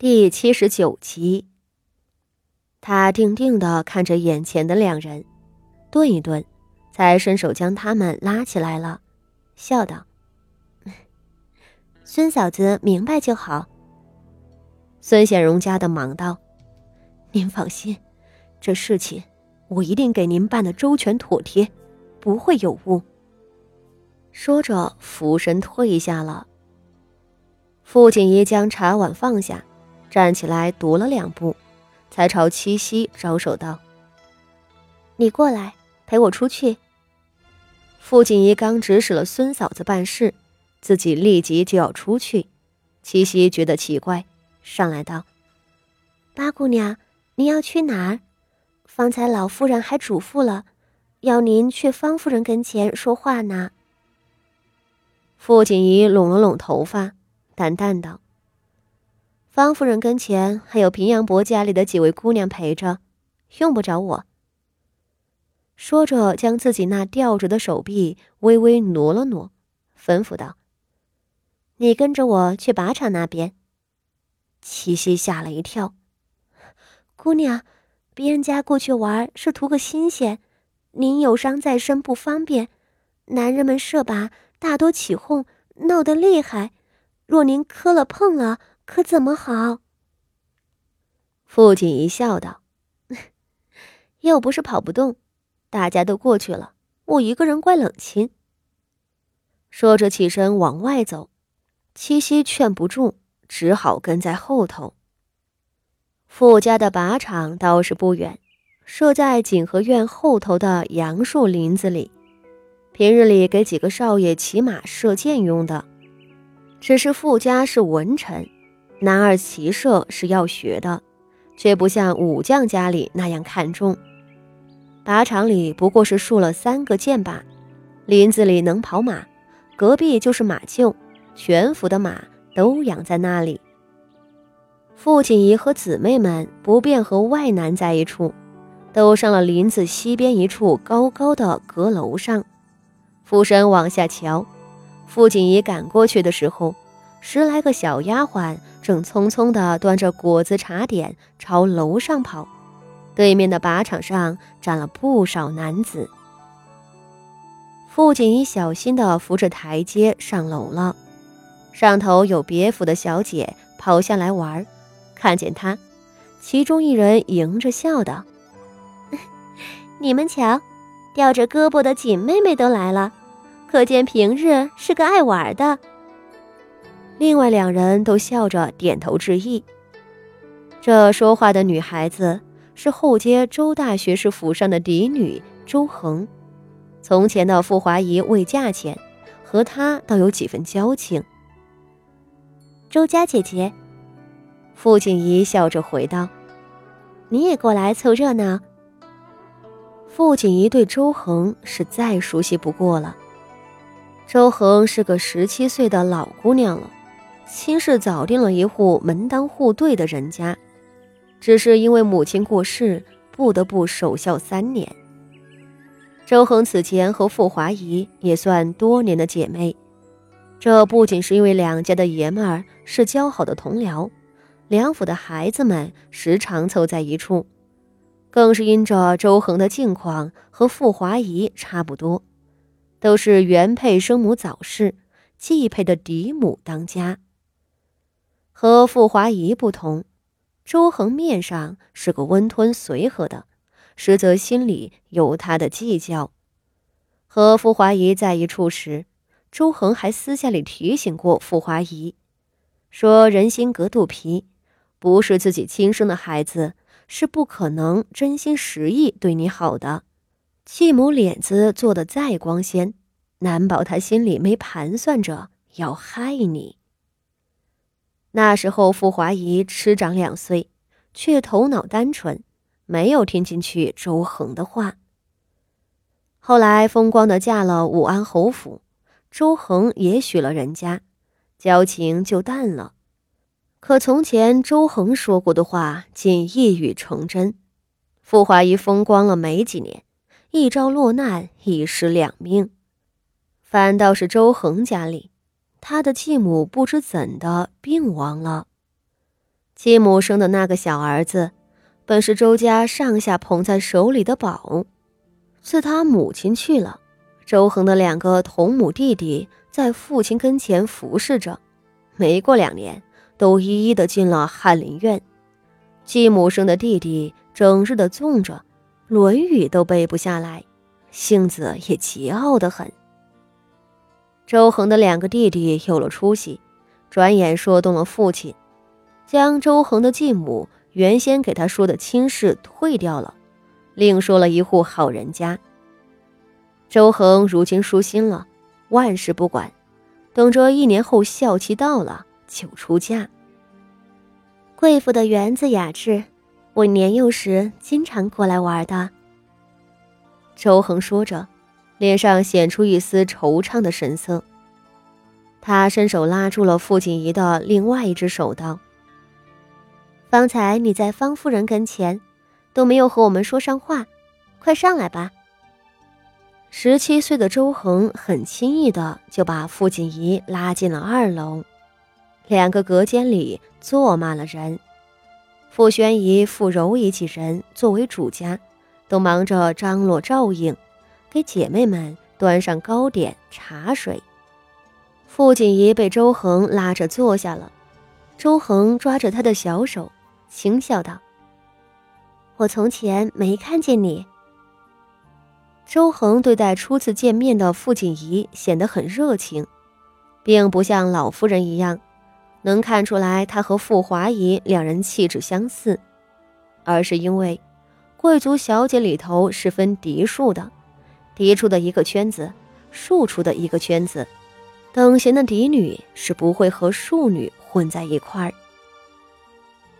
第七十九集，他定定的看着眼前的两人，顿一顿，才伸手将他们拉起来了，笑道：“ 孙嫂子明白就好。”孙显荣家的忙道：“您放心，这事情我一定给您办的周全妥帖，不会有误。”说着，俯身退下了。傅锦仪将茶碗放下。站起来，踱了两步，才朝七夕招手道：“你过来陪我出去。”傅锦仪刚指使了孙嫂子办事，自己立即就要出去。七夕觉得奇怪，上来道：“八姑娘，您要去哪儿？方才老夫人还嘱咐了，要您去方夫人跟前说话呢。”傅锦仪拢了拢头发，淡淡道。方夫人跟前还有平阳伯家里的几位姑娘陪着，用不着我。说着，将自己那吊着的手臂微微挪了挪，吩咐道：“你跟着我去靶场那边。”七夕吓了一跳：“姑娘，别人家过去玩是图个新鲜，您有伤在身不方便，男人们射靶大多起哄，闹得厉害，若您磕了碰了。”可怎么好？傅锦仪笑道：“又不是跑不动，大家都过去了，我一个人怪冷清。”说着起身往外走，七夕劝不住，只好跟在后头。傅家的靶场倒是不远，设在景和院后头的杨树林子里，平日里给几个少爷骑马射箭用的。只是傅家是文臣。男儿骑射是要学的，却不像武将家里那样看重。靶场里不过是竖了三个箭靶，林子里能跑马，隔壁就是马厩，全府的马都养在那里。父亲姨和姊妹们不便和外男在一处，都上了林子西边一处高高的阁楼上，俯身往下瞧。父亲姨赶过去的时候。十来个小丫鬟正匆匆地端着果子茶点朝楼上跑，对面的靶场上站了不少男子。傅锦衣小心地扶着台阶上楼了，上头有别府的小姐跑下来玩，看见他，其中一人迎着笑道：“ 你们瞧，吊着胳膊的锦妹妹都来了，可见平日是个爱玩的。”另外两人都笑着点头致意。这说话的女孩子是后街周大学士府上的嫡女周恒，从前的傅华仪未嫁前，和她倒有几分交情。周家姐姐，傅锦仪笑着回道：“你也过来凑热闹。”傅锦仪对周恒是再熟悉不过了。周恒是个十七岁的老姑娘了。亲事早定了一户门当户对的人家，只是因为母亲过世，不得不守孝三年。周恒此前和傅华仪也算多年的姐妹，这不仅是因为两家的爷们儿是交好的同僚，梁府的孩子们时常凑在一处，更是因着周恒的境况和傅华仪差不多，都是原配生母早逝，继配的嫡母当家。和傅华仪不同，周恒面上是个温吞随和的，实则心里有他的计较。和傅华仪在一处时，周恒还私下里提醒过傅华仪，说人心隔肚皮，不是自己亲生的孩子，是不可能真心实意对你好的。继母脸子做的再光鲜，难保他心里没盘算着要害你。那时候，傅华仪吃长两岁，却头脑单纯，没有听进去周恒的话。后来风光的嫁了武安侯府，周恒也许了人家，交情就淡了。可从前周恒说过的话，竟一语成真。傅华仪风光了没几年，一朝落难，一尸两命。反倒是周恒家里。他的继母不知怎的病亡了，继母生的那个小儿子，本是周家上下捧在手里的宝。自他母亲去了，周恒的两个同母弟弟在父亲跟前服侍着，没过两年，都一一的进了翰林院。继母生的弟弟整日的纵着，《论语》都背不下来，性子也桀骜的很。周恒的两个弟弟有了出息，转眼说动了父亲，将周恒的继母原先给他说的亲事退掉了。另说了一户好人家。周恒如今舒心了，万事不管，等着一年后孝期到了就出嫁。贵妇的园子雅致，我年幼时经常过来玩的。周恒说着，脸上显出一丝惆怅的神色。他伸手拉住了傅锦仪的另外一只手，道：“方才你在方夫人跟前。”都没有和我们说上话，快上来吧。十七岁的周恒很轻易的就把傅锦仪拉进了二楼，两个隔间里坐满了人。傅宣仪、傅柔仪几人作为主家，都忙着张罗照应，给姐妹们端上糕点茶水。傅锦仪被周恒拉着坐下了，周恒抓着她的小手，轻笑道。我从前没看见你。周恒对待初次见面的傅锦仪显得很热情，并不像老夫人一样，能看出来他和傅华仪两人气质相似，而是因为贵族小姐里头是分嫡庶的，嫡出的一个圈子，庶出的一个圈子，等闲的嫡女是不会和庶女混在一块儿。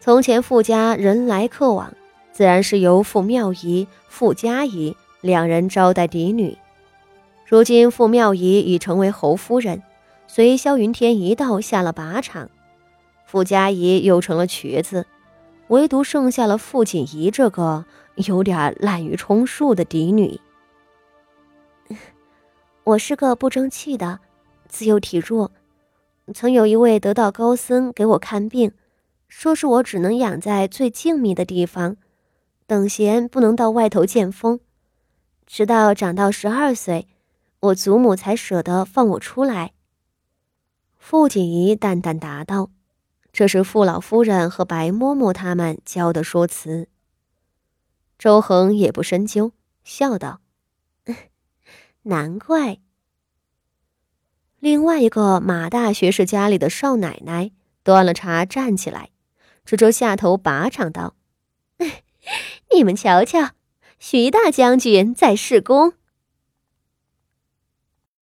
从前傅家人来客往。自然是由傅妙仪、傅家仪两人招待嫡女。如今傅妙仪已成为侯夫人，随萧云天一道下了靶场，傅家仪又成了瘸子，唯独剩下了傅锦仪这个有点滥竽充数的嫡女。我是个不争气的，自幼体弱，曾有一位得道高僧给我看病，说是我只能养在最静谧的地方。等闲不能到外头见风，直到长到十二岁，我祖母才舍得放我出来。傅锦仪淡淡答道：“这是傅老夫人和白嬷嬷他们教的说辞。”周恒也不深究，笑道：“难怪。”另外一个马大学士家里的少奶奶端了茶站起来，指着下头靶场道。你们瞧瞧，徐大将军在试功。